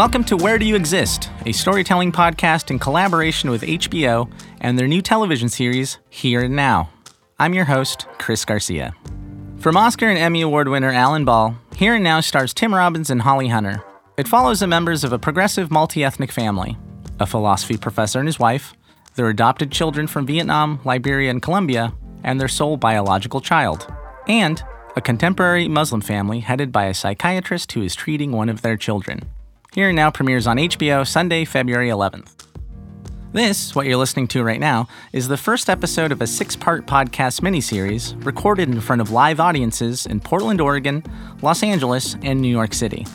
Welcome to Where Do You Exist, a storytelling podcast in collaboration with HBO and their new television series, Here and Now. I'm your host, Chris Garcia. From Oscar and Emmy Award winner Alan Ball, Here and Now stars Tim Robbins and Holly Hunter. It follows the members of a progressive multi ethnic family a philosophy professor and his wife, their adopted children from Vietnam, Liberia, and Colombia, and their sole biological child, and a contemporary Muslim family headed by a psychiatrist who is treating one of their children. Here and Now premieres on HBO Sunday, February 11th. This, what you're listening to right now, is the first episode of a six part podcast miniseries recorded in front of live audiences in Portland, Oregon, Los Angeles, and New York City.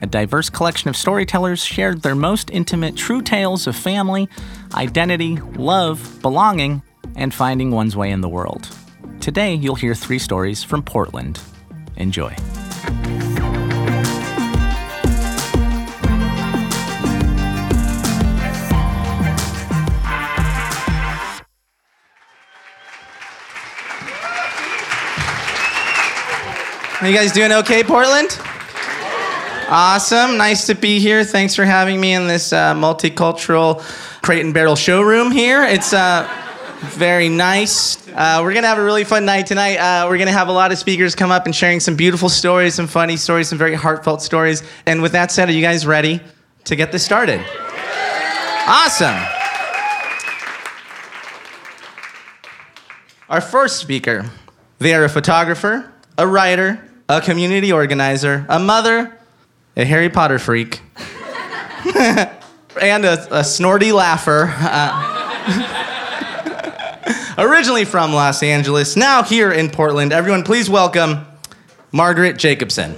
A diverse collection of storytellers shared their most intimate true tales of family, identity, love, belonging, and finding one's way in the world. Today, you'll hear three stories from Portland. Enjoy. Are you guys doing okay, Portland? Awesome. Nice to be here. Thanks for having me in this uh, multicultural crate and barrel showroom here. It's uh, very nice. Uh, we're going to have a really fun night tonight. Uh, we're going to have a lot of speakers come up and sharing some beautiful stories, some funny stories, some very heartfelt stories. And with that said, are you guys ready to get this started? Awesome. Our first speaker, they are a photographer, a writer, a community organizer, a mother, a Harry Potter freak, and a, a, snorty laugher. Uh, originally from Los Angeles, now here in Portland. Everyone, please welcome Margaret Jacobson.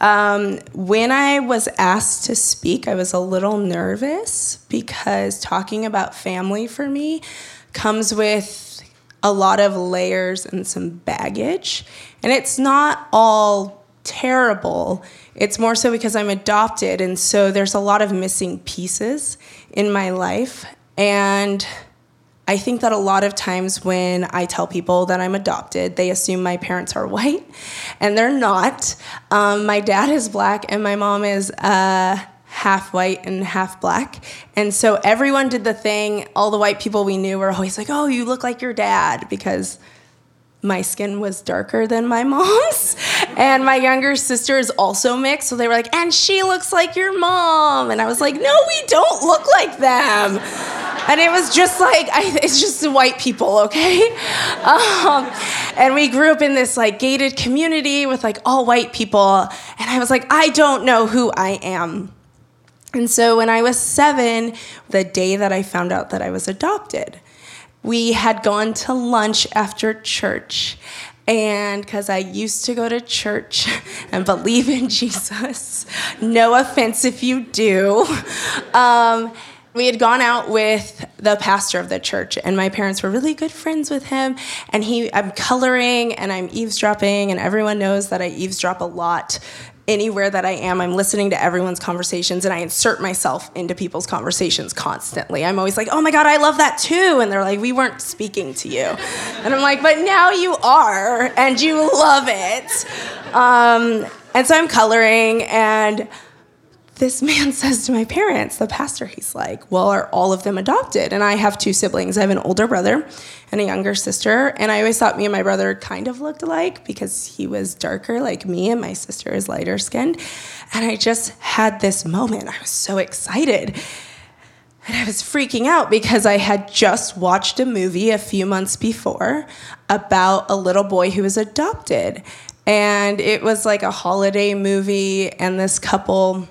Um, when I was asked to speak, I was a little nervous because talking about family for me comes with a lot of layers and some baggage. And it's not all terrible. It's more so because I'm adopted. And so there's a lot of missing pieces in my life. And I think that a lot of times when I tell people that I'm adopted, they assume my parents are white, and they're not. Um, my dad is black, and my mom is uh, half white and half black. And so everyone did the thing. All the white people we knew were always like, oh, you look like your dad, because my skin was darker than my mom's. And my younger sister is also mixed. So they were like, and she looks like your mom. And I was like, no, we don't look like them. And it was just like, I, it's just white people, okay? Um, and we grew up in this like gated community with like all white people. And I was like, I don't know who I am. And so when I was seven, the day that I found out that I was adopted, we had gone to lunch after church. And because I used to go to church and believe in Jesus, no offense if you do. Um, we had gone out with the pastor of the church and my parents were really good friends with him and he i'm coloring and i'm eavesdropping and everyone knows that i eavesdrop a lot anywhere that i am i'm listening to everyone's conversations and i insert myself into people's conversations constantly. I'm always like oh my god i love that too. And they're like we weren't speaking to you. And i'm like but now you are and you love it. Um, and so i'm coloring and this man says to my parents, the pastor, he's like, Well, are all of them adopted? And I have two siblings. I have an older brother and a younger sister. And I always thought me and my brother kind of looked alike because he was darker like me and my sister is lighter skinned. And I just had this moment. I was so excited. And I was freaking out because I had just watched a movie a few months before about a little boy who was adopted. And it was like a holiday movie, and this couple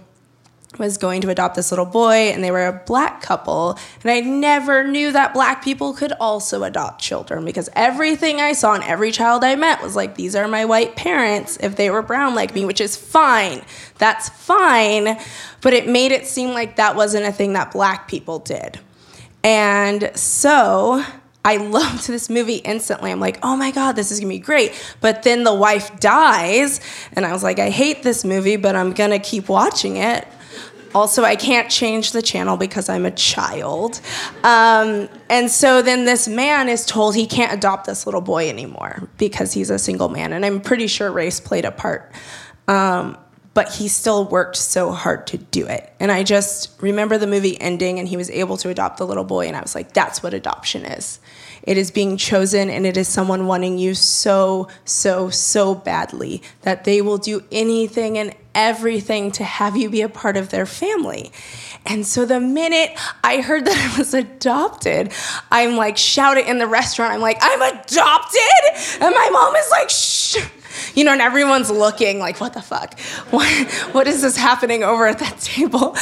was going to adopt this little boy and they were a black couple and i never knew that black people could also adopt children because everything i saw and every child i met was like these are my white parents if they were brown like me which is fine that's fine but it made it seem like that wasn't a thing that black people did and so I loved this movie instantly. I'm like, oh my God, this is gonna be great. But then the wife dies, and I was like, I hate this movie, but I'm gonna keep watching it Also, I can't change the channel because I'm a child. Um, and so then this man is told he can't adopt this little boy anymore because he's a single man. And I'm pretty sure race played a part. Um, but he still worked so hard to do it. And I just remember the movie ending and he was able to adopt the little boy. And I was like, that's what adoption is. It is being chosen and it is someone wanting you so, so, so badly that they will do anything and everything to have you be a part of their family. And so the minute I heard that I was adopted, I'm like shouting in the restaurant, I'm like, I'm adopted? And my mom is like, shh you know, and everyone's looking like, what the fuck? What, what is this happening over at that table?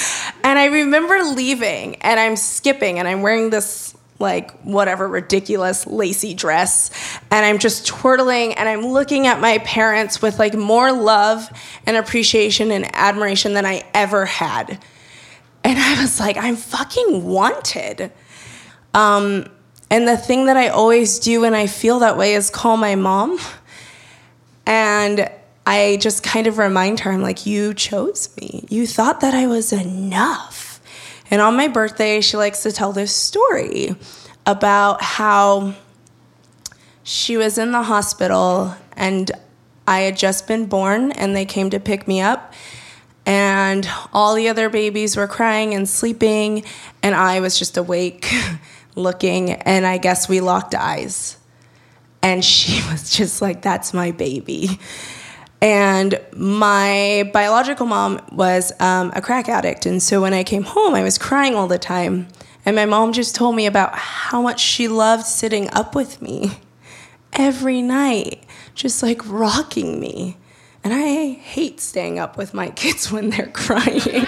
And I remember leaving and I'm skipping and I'm wearing this like whatever ridiculous lacy dress and I'm just twirling and I'm looking at my parents with like more love and appreciation and admiration than I ever had. And I was like, I'm fucking wanted. Um, and the thing that I always do when I feel that way is call my mom and I just kind of remind her, I'm like, you chose me. You thought that I was enough. And on my birthday, she likes to tell this story about how she was in the hospital and I had just been born and they came to pick me up. And all the other babies were crying and sleeping, and I was just awake looking, and I guess we locked eyes. And she was just like, that's my baby. And my biological mom was um, a crack addict. And so when I came home, I was crying all the time. And my mom just told me about how much she loved sitting up with me every night, just like rocking me. And I hate staying up with my kids when they're crying.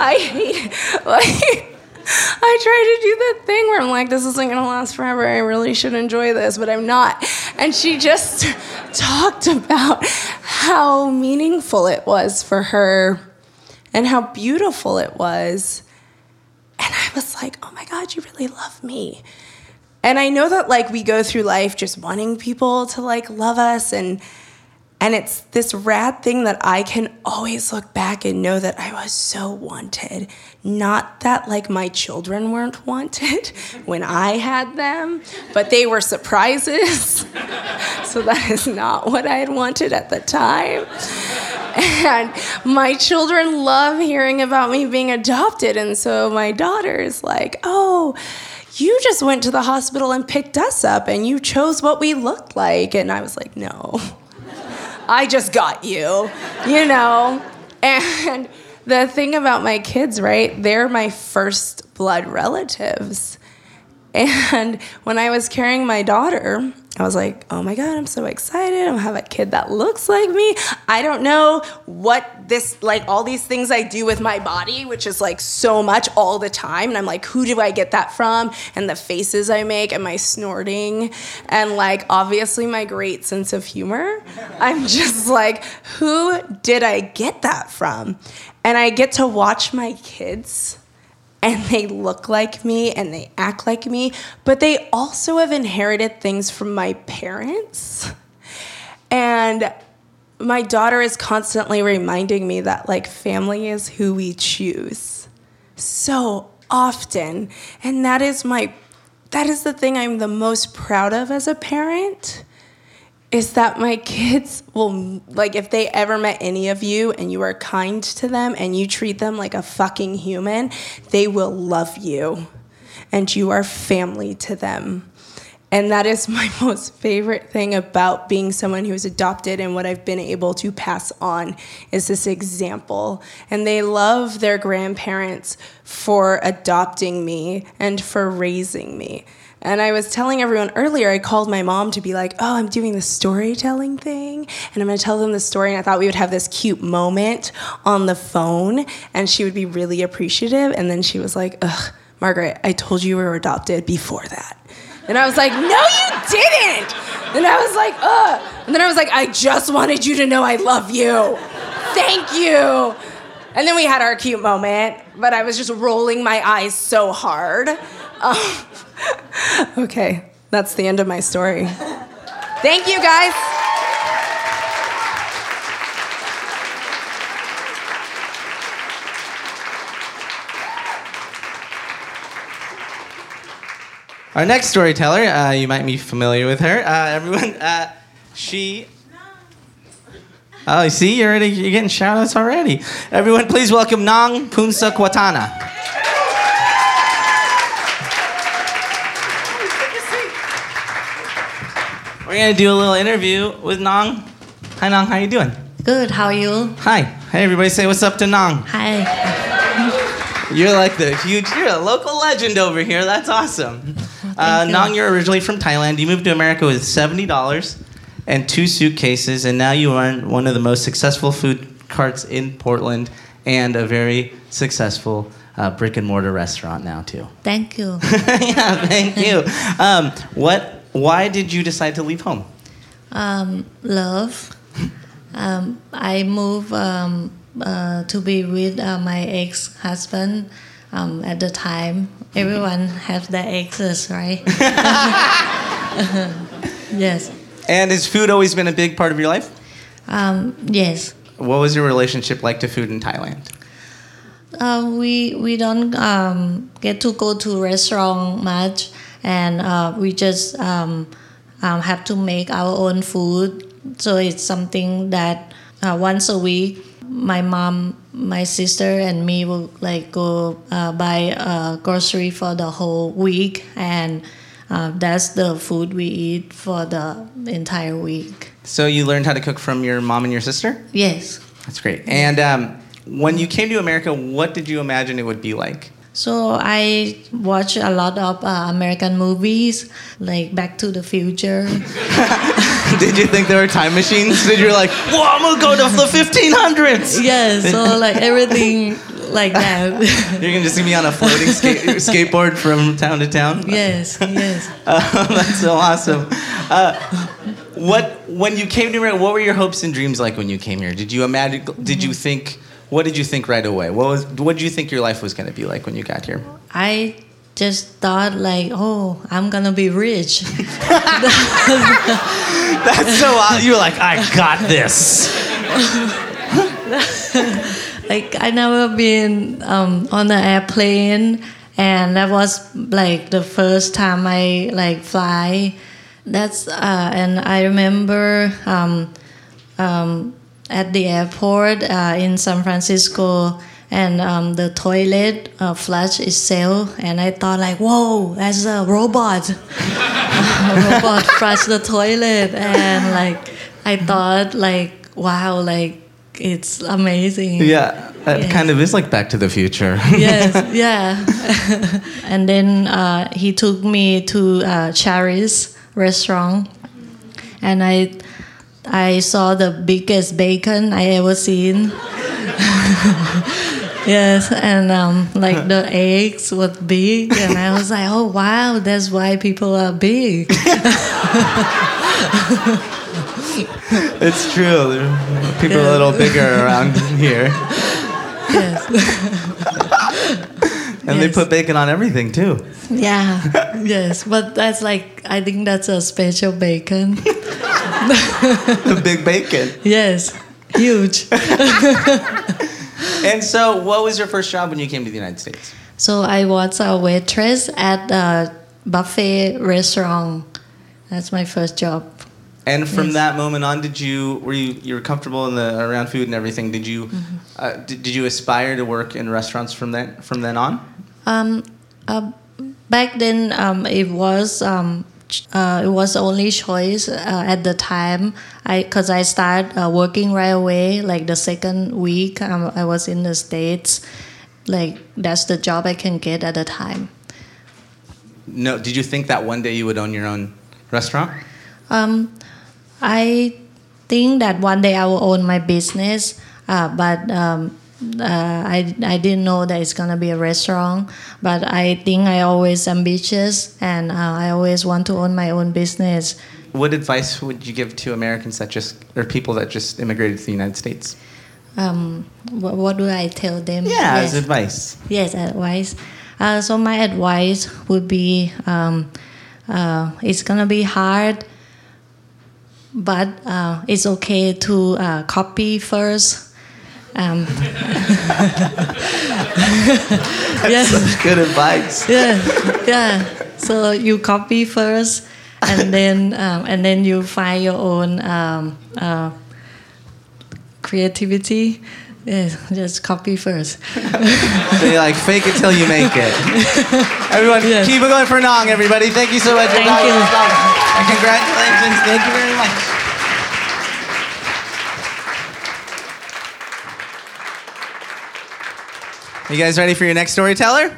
I hate, like, I try to do that thing where I'm like, this isn't gonna last forever. I really should enjoy this, but I'm not. And she just talked about how meaningful it was for her and how beautiful it was. And I was like, oh my God, you really love me. And I know that like we go through life just wanting people to like love us and and it's this rad thing that I can always look back and know that I was so wanted. Not that like my children weren't wanted when I had them, but they were surprises. so that is not what I had wanted at the time. And my children love hearing about me being adopted. And so my daughter is like, oh, you just went to the hospital and picked us up and you chose what we looked like. And I was like, no. I just got you, you know? And the thing about my kids, right? They're my first blood relatives. And when I was carrying my daughter, I was like, oh my God, I'm so excited. I'm gonna have a kid that looks like me. I don't know what this, like, all these things I do with my body, which is like so much all the time. And I'm like, who do I get that from? And the faces I make and my snorting. And like, obviously, my great sense of humor. I'm just like, who did I get that from? And I get to watch my kids and they look like me and they act like me, but they also have inherited things from my parents. And my daughter is constantly reminding me that like family is who we choose so often. And that is my that is the thing I'm the most proud of as a parent is that my kids will like if they ever met any of you and you are kind to them and you treat them like a fucking human, they will love you. And you are family to them. And that is my most favorite thing about being someone who's adopted and what I've been able to pass on is this example. And they love their grandparents for adopting me and for raising me. And I was telling everyone earlier, I called my mom to be like, oh, I'm doing the storytelling thing. And I'm going to tell them the story. And I thought we would have this cute moment on the phone. And she would be really appreciative. And then she was like, ugh, Margaret, I told you we were adopted before that. And I was like, no, you didn't. And I was like, ugh. And then I was like, I just wanted you to know I love you. Thank you. And then we had our cute moment, but I was just rolling my eyes so hard. Okay, that's the end of my story. Thank you, guys. Our next storyteller, uh, you might be familiar with her. Uh, everyone, uh, she. Oh, see, you're, already, you're getting shout outs already. Everyone, please welcome Nong Poonsukwattana. Gonna do a little interview with Nong. Hi, Nong, How you doing? Good. How are you? Hi. Hey, everybody. Say what's up to Nong. Hi. You're like the huge. You're a local legend over here. That's awesome. Uh, you. Nong, you're originally from Thailand. You moved to America with seventy dollars and two suitcases, and now you run one of the most successful food carts in Portland and a very successful uh, brick and mortar restaurant now too. Thank you. yeah, thank you. Um, what? Why did you decide to leave home? Um, love. Um, I moved um, uh, to be with uh, my ex-husband. Um, at the time, everyone has their exes, right? yes. And has food always been a big part of your life? Um, yes. What was your relationship like to food in Thailand? Uh, we we don't um, get to go to restaurant much, and uh, we just um, um, have to make our own food. So it's something that uh, once a week, my mom, my sister, and me will like go uh, buy uh, grocery for the whole week, and uh, that's the food we eat for the entire week. So you learned how to cook from your mom and your sister? Yes. That's great. And um, when you came to America, what did you imagine it would be like? So I watch a lot of uh, American movies, like Back to the Future. did you think there were time machines? Did you like, whoa, I'm gonna go to the 1500s? yeah, so like everything like that. You're gonna just see me on a floating skate- skateboard from town to town. yes, yes. Uh, that's so awesome. Uh, what when you came to America? What were your hopes and dreams like when you came here? Did you imagine? Did you think? What did you think right away? What was? What did you think your life was gonna be like when you got here? I just thought like, oh, I'm gonna be rich. That's so. Odd. You were like, I got this. like I never been um, on an airplane, and that was like the first time I like fly. That's uh, and I remember um, um, at the airport uh, in San Francisco, and um, the toilet uh, flush itself, and I thought like, whoa, that's a robot. a robot flush the toilet, and like I thought like, wow, like it's amazing. Yeah, it Yes. kind of is like Back to the Future. yes, yeah. and then uh, he took me to uh, Shari's restaurant, and I I saw the biggest bacon I ever seen. yes, and um, like the eggs were big, and I was like, oh wow, that's why people are big. it's true. There are a little bigger around here, yes. and they put bacon on everything too. Yeah, yes, but that's like I think that's a special bacon. The big bacon. Yes, huge. And so, what was your first job when you came to the United States? So I was a waitress at a buffet restaurant. That's my first job. And from Yes. that moment on, did you were you you were comfortable in the around food and everything? Did you Mm-hmm. uh, did, did you aspire to work in restaurants from then from then on? Um, uh, back then, um, it was um, ch- uh, it was the only choice uh, at the time. I because I started uh, working right away. Like the second week, um, I was in the states. Like that's the job I can get at the time. No. Did you think that one day you would own your own restaurant? Um, I think that one day I will own my business, uh, but um, uh, I I didn't know that it's gonna be a restaurant. But I think I always ambitious, and uh, I always want to own my own business. What advice would you give to Americans that just or people that just immigrated to the United States? Um, what, what do I tell them? Yeah, yes. as advice. Yes, advice. Uh, so my advice would be, um, uh, it's gonna be hard, but uh, it's okay to uh, copy first. Um, yes, Such good advice. yeah, yeah. so you copy first, and then um, and then you find your own um, uh, creativity. Yeah, just copy first. so you like fake it till you make it. Everyone, Yes. keep it going for Nong, everybody. Thank you so much. Thank you. And congratulations. Thank you very much. You guys ready for your next storyteller?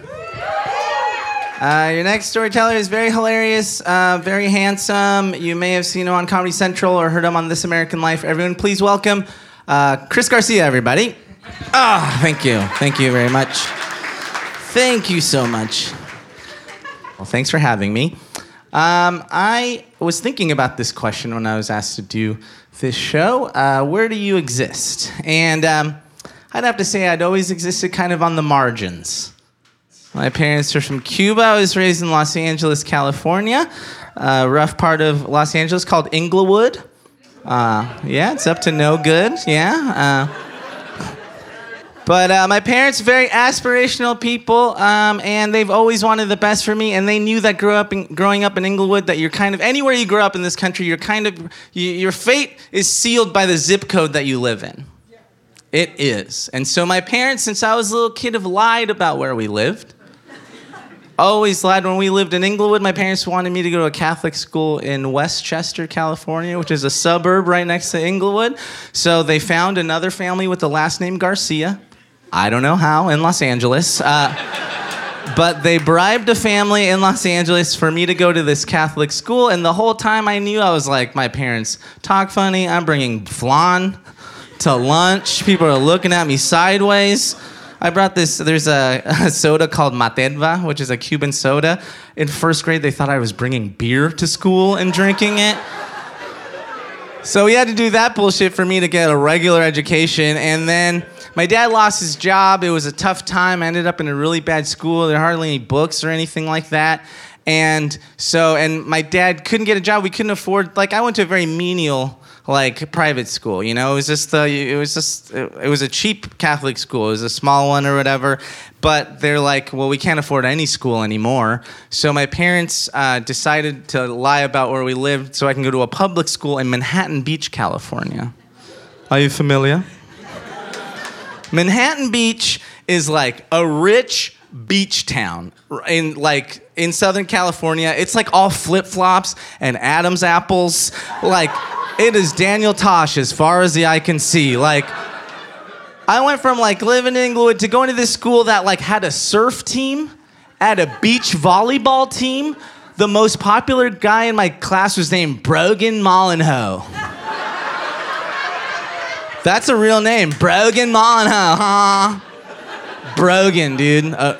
Uh, your next storyteller is very hilarious, uh, very handsome. You may have seen him on Comedy Central or heard him on This American Life. Everyone, please welcome uh, Chris Garcia, everybody. Ah, thank you. Thank you very much. Thank you so much. Well, thanks for having me. Um, I was thinking about this question when I was asked to do this show. Uh, where do you exist? And um, I'd have to say I'd always existed kind of on the margins. My parents are from Cuba. I was raised in Los Angeles, California, a rough part of Los Angeles called Inglewood. Uh, yeah, it's up to no good. Yeah. Uh, but uh, my parents, very aspirational people, um, and they've always wanted the best for me. And they knew that grew up in, growing up in Inglewood, that you're kind of anywhere you grow up in this country, you're kind of you, your fate is sealed by the zip code that you live in. It is. And so my parents, since I was a little kid, have lied about where we lived. Always lied. When we lived in Inglewood, my parents wanted me to go to a Catholic school in Westchester, California, which is a suburb right next to Inglewood. So they found another family with the last name Garcia. I don't know how, in Los Angeles. Uh, but they bribed a family in Los Angeles for me to go to this Catholic school. And the whole time I knew I was like, my parents talk funny. I'm bringing flan to lunch. People are looking at me sideways. I brought this, there's a, a soda called Materva, which is a Cuban soda. In first grade, they thought I was bringing beer to school and drinking it. So we had to do that bullshit for me to get a regular education. And then my dad lost his job. It was a tough time. I ended up in a really bad school. There are hardly any books or anything like that. And so, and my dad couldn't get a job. We couldn't afford, like, I went to a very menial, like, private school, you know? It was just, uh, it was just, it was a cheap Catholic school. It was a small one or whatever. But they're like, well, we can't afford any school anymore. So my parents uh, decided to lie about where we lived so I can go to a public school in Manhattan Beach, California. Are you familiar? Manhattan Beach is like a rich beach town in like in Southern California. It's like all flip flops and Adam's apples. Like it is Daniel Tosh as far as the eye can see. Like I went from like living in Inglewood to going to this school that like had a surf team, had a beach volleyball team. The most popular guy in my class was named Brogan Molyneux. That's a real name, Brogan Molyneux, huh? Brogan, dude. Uh,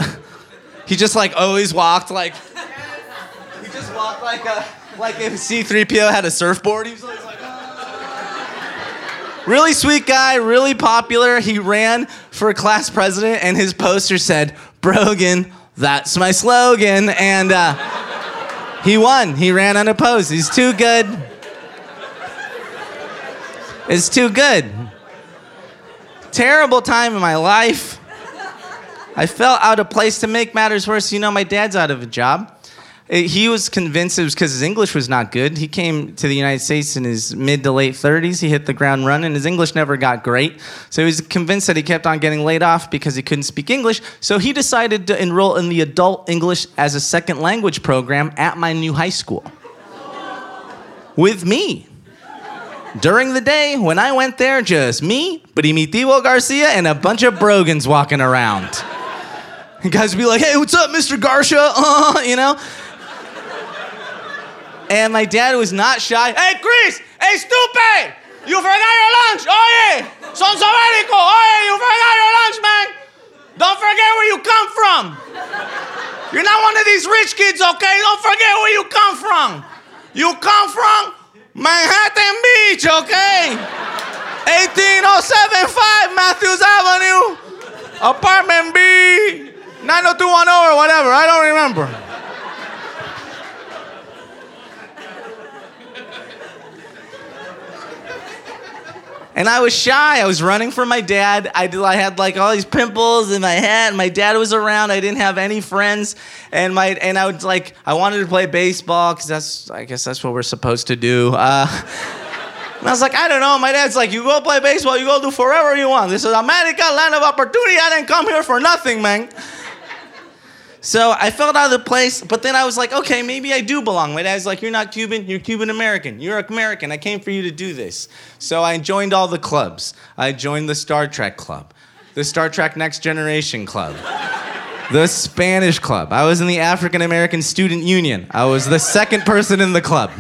he just like always walked like he just walked like a like if C3PO had a surfboard. He was always like. Really sweet guy, really popular. He ran for class president, and his poster said, Brogan, that's my slogan. And uh, he won. He ran unopposed. He's too good. It's too good. Terrible time in my life. I felt out of place to make matters worse. You know, my dad's out of a job. Uh, He was convinced it was because his English was not good. He came to the United States in his mid to late 30s. He hit the ground running. His English never got great. So he was convinced that he kept on getting laid off because he couldn't speak English. So he decided to enroll in the adult English as a second language program at my new high school with me. During the day, when I went there, just me, Primitivo Garcia, and a bunch of Brogans walking around. And guys would be like, hey, what's up, Mr. Garcia? Uh, you know? And my dad was not shy. Hey, Chris! Hey, stupid! You forgot your lunch! Oye! Son sabático! Oye, you forgot your lunch, man! Don't forget where you come from! You're not one of these rich kids, okay? Don't forget where you come from! You come from Manhattan Beach, okay? 18075 Matthews Avenue, apartment B, 90210 or whatever, I don't remember. And I was shy. I was running from my dad. I, did, I had like all these pimples in my head. My dad was around. I didn't have any friends. And my and I was like, I wanted to play baseball because that's I guess that's what we're supposed to do. Uh, and I was like, I don't know. My dad's like, you go play baseball. You go do forever you want. This is America, land of opportunity. I didn't come here for nothing, man. So I felt out of place, but then I was like, okay, maybe I do belong. My dad's like, you're not Cuban, you're Cuban American. You're American. I came for you to do this. So I joined all the clubs. I joined the Star Trek Club, the Star Trek Next Generation Club, the Spanish Club. I was in the African American Student Union. I was the second person in the club.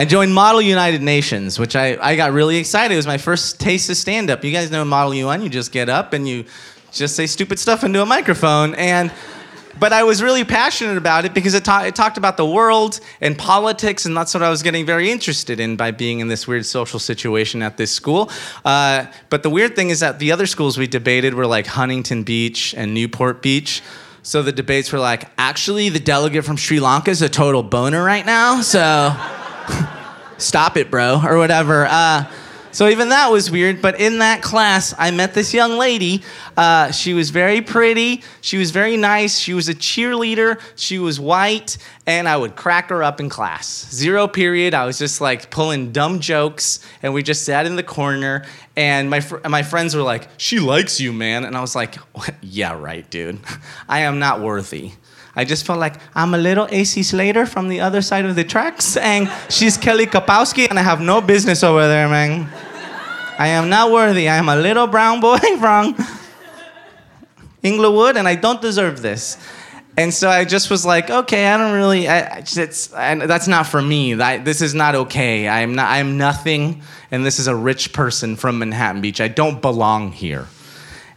I joined Model United Nations, which I, I got really excited. It was my first taste of stand up. You guys know Model UN, you just get up and you just say stupid stuff into a microphone. And but I was really passionate about it because it, ta- it, talked about the world and politics, and that's what I was getting very interested in by being in this weird social situation at this school. Uh, but the weird thing is that the other schools we debated were like Huntington Beach and Newport Beach. So the debates were like, actually, the delegate from Sri Lanka is a total boner right now. So stop it, bro, or whatever. Uh, so even that was weird. But in that class, I met this young lady. Uh, she was very pretty. She was very nice. She was a cheerleader. She was white, and I would crack her up in class. Zero period. I was just like pulling dumb jokes, and we just sat in the corner. And my fr- my friends were like, "She likes you, man," and I was like, "Yeah, right, dude. I am not worthy." I just felt like I'm a little AC Slater from the other side of the tracks, and she's Kelly Kapowski, and I have no business over there, man. I am not worthy. I am a little brown boy from Inglewood, and I don't deserve this. And so I just was like, okay, I don't really. I, it's, I, that's not for me. That, this is not okay. I'm not. I'm nothing, and this is a rich person from Manhattan Beach. I don't belong here.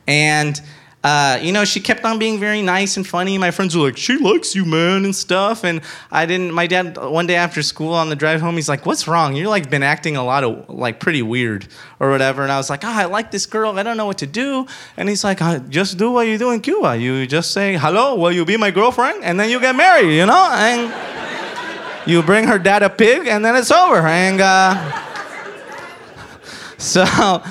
And uh, you know, she kept on being very nice and funny. My friends were like, "She likes you, man," and stuff. And I didn't. My dad one day after school on the drive home, he's like, "What's wrong? You're like been acting a lot of like pretty weird or whatever." And I was like, "Ah, oh, I like this girl. I don't know what to do." And he's like, oh, "Just do what you do in Cuba. You just say hello. Will you be my girlfriend? And then you get married. You know." And you bring her dad a pig, and then it's over. And uh, so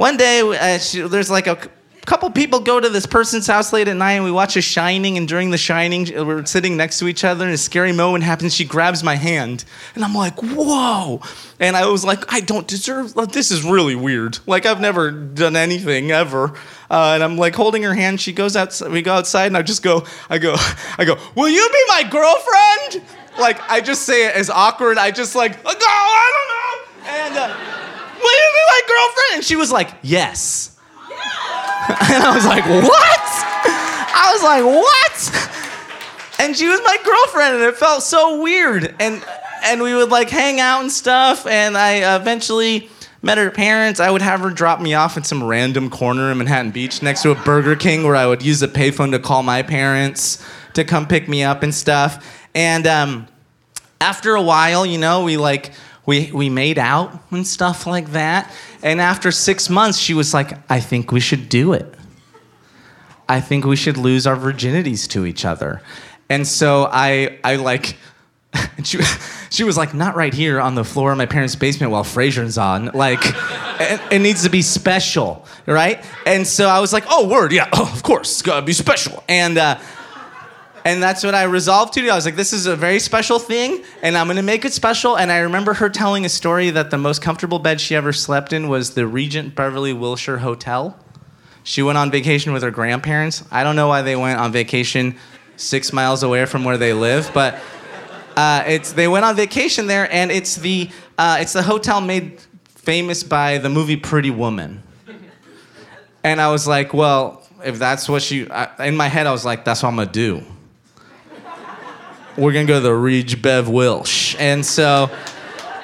one day, uh, she, there's like a couple people go to this person's house late at night and we watch a shining and during the shining we're sitting next to each other and a scary moment happens she grabs my hand and i'm like whoa. And i was like i don't deserve this is really weird. Like i've never done anything ever. Uh, and i'm like holding her hand she goes out we go outside and i just go i go i go will you be my girlfriend? Like i just say it as awkward. I just like go i don't know. And uh, Will you be my girlfriend? And she was like, Yes. Yeah. and I was like, What? I was like, What? And she was my girlfriend, and it felt so weird. And and we would like hang out and stuff. And I eventually met her parents. I would have her drop me off in some random corner in Manhattan Beach next to a Burger King where I would use the payphone to call my parents to come pick me up and stuff. And um, after a while, you know, we like we, we made out and stuff like that. And after six months, she was like, I think we should do it. I think we should lose our virginities to each other. And so I, I like, she, she was like, not right here on the floor of my parents' basement while Frasier's on. Like, it, it, needs to be special, right? And so I was like, oh, word, yeah, oh, of course, it's gotta be special. And, uh, and that's what I resolved to do. I was like, this is a very special thing, and I'm gonna make it special. And I remember her telling a story that the most comfortable bed she ever slept in was the Regent Beverly Wilshire Hotel. She went on vacation with her grandparents. I don't know why they went on vacation six miles away from where they live, but uh, it's they went on vacation there, and it's the uh, it's the hotel made famous by the movie Pretty Woman. And I was like, well, if that's what she, I, in my head, I was like, that's what I'm gonna do we're gonna go to the Reg Bev Wilsh. And so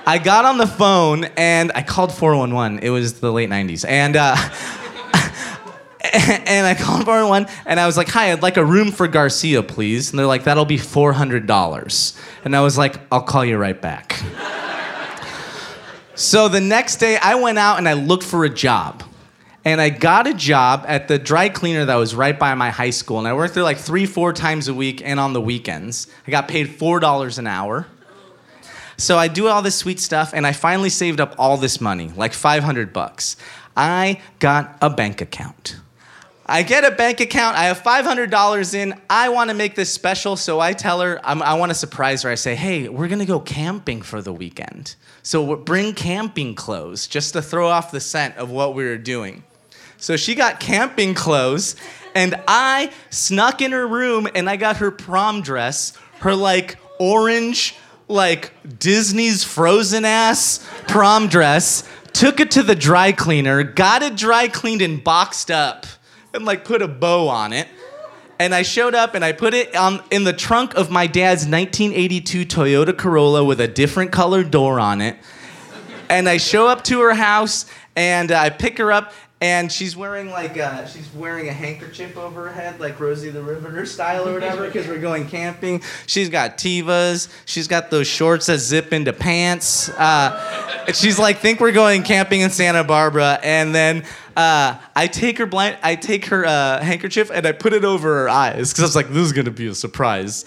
I got on the phone and I called 411. It was the late 90s. And uh, and I called 411 and I was like, hi, I'd like a room for Garcia, please. And they're like, that'll be $400. And I was like, I'll call you right back. so the next day I went out and I looked for a job. And I got a job at the dry cleaner that was right by my high school. And I worked there like three, four times a week and on the weekends. I got paid $4 an hour. So I do all this sweet stuff, and I finally saved up all this money, like 500 bucks. I got a bank account. I get a bank account. I have $500 in. I want to make this special, so I tell her, I'm, i want to surprise her. I say, hey, we're going to go camping for the weekend. So bring camping clothes just to throw off the scent of what we were doing. So she got camping clothes, and I snuck in her room and I got her prom dress, her like orange, like Disney's frozen ass prom dress, took it to the dry cleaner, got it dry cleaned and boxed up and like put a bow on it. And I showed up and I put it on in the trunk of my dad's 1982 Toyota Corolla with a different colored door on it. And I show up to her house and uh, I pick her up and she's wearing like uh, she's wearing a handkerchief over her head like rosie the riveter style or whatever because we're going camping. She's got Tevas she's got those shorts that zip into pants. Uh, she's like think we're going camping in santa barbara. And then uh, I take her blind, I take her uh, handkerchief and I put it over her eyes because I was like, this is gonna be a surprise.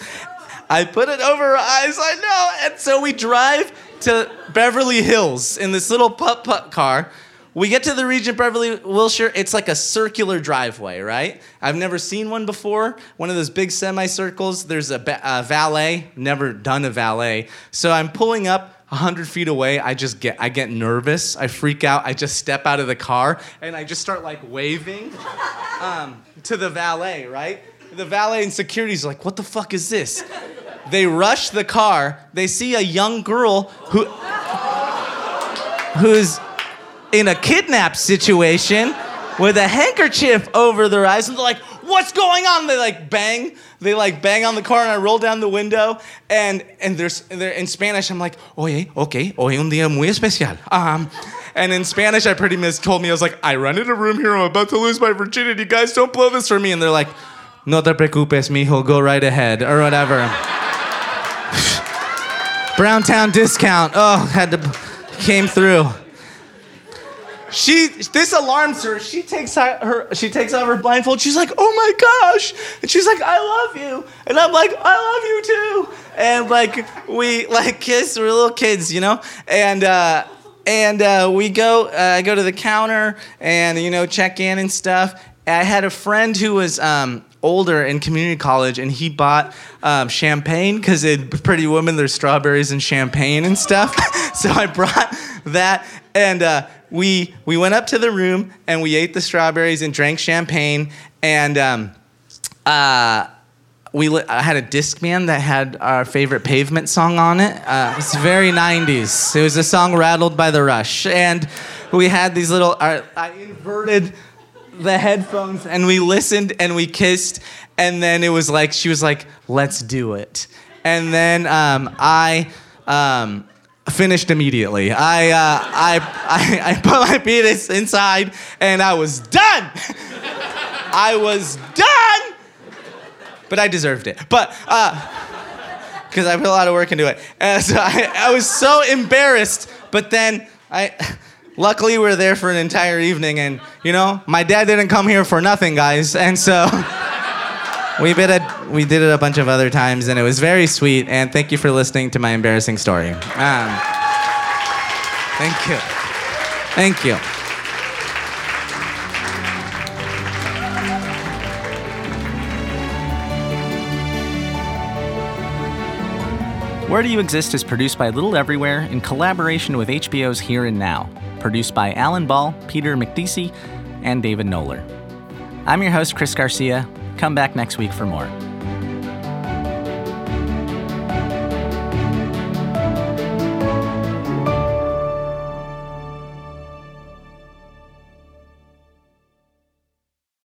I put it over her eyes, I know, and so we drive to Beverly Hills in this little putt putt car. We get to the Regent Beverly Wilshire. It's like a circular driveway, right? I've never seen one before. One of those big semicircles. There's a, a valet. Never done a valet. So I'm pulling up 100 feet away. I just get I get nervous. I freak out. I just step out of the car and I just start like waving um, to the valet, right? The valet and security's like, "What the fuck is this?" They rush the car. They see a young girl who who's in a kidnap situation with a handkerchief over their eyes and they're like what's going on? They like bang they like bang on the car and i roll down the window and and there's they're in spanish i'm like oye okay hoy un día muy especial. Um and in spanish i pretty much told me i was like i rented a room here i'm about to lose my virginity guys don't blow this for me. And they're like no te preocupes mijo go right ahead or whatever. Browntown discount. Oh had to came through she this alarms her. She takes her she takes off her blindfold. She's like, "Oh my gosh!" And she's like, "I love you," and I'm like, "I love you too." And like we like kiss. We're little kids, you know. And uh, and uh, we go. Uh, I go to the counter and you know check in and stuff. I had a friend who was um, older in community college, and he bought um, champagne because in Pretty Woman there's strawberries and champagne and stuff. so I brought that, and uh, we we went up to the room and we ate the strawberries and drank champagne, and um, uh, we li- I had a Discman that had our favorite Pavement song on it. Uh, it's very 90s. It was a song "Rattled by the Rush," and we had these little. I inverted the headphones and we listened and we kissed and then it was like she was like let's do it and then um, i um, finished immediately. I, uh, I, I, I put my penis inside and i was done. I was done. But i deserved it. But because uh, i put a lot of work into it. And so I, I was so embarrassed but then i luckily we were there for an entire evening and you know my dad didn't come here for nothing guys. And so we did it we did it a bunch of other times and it was very sweet and thank you for listening to my embarrassing story um, thank you thank you Where Do You Exist is produced by Little Everywhere in collaboration with HBO's Here and Now, produced by Alan Ball, Peter Macdissi, and David Knoller. I'm your host, Chris Garcia. Come back next week for more.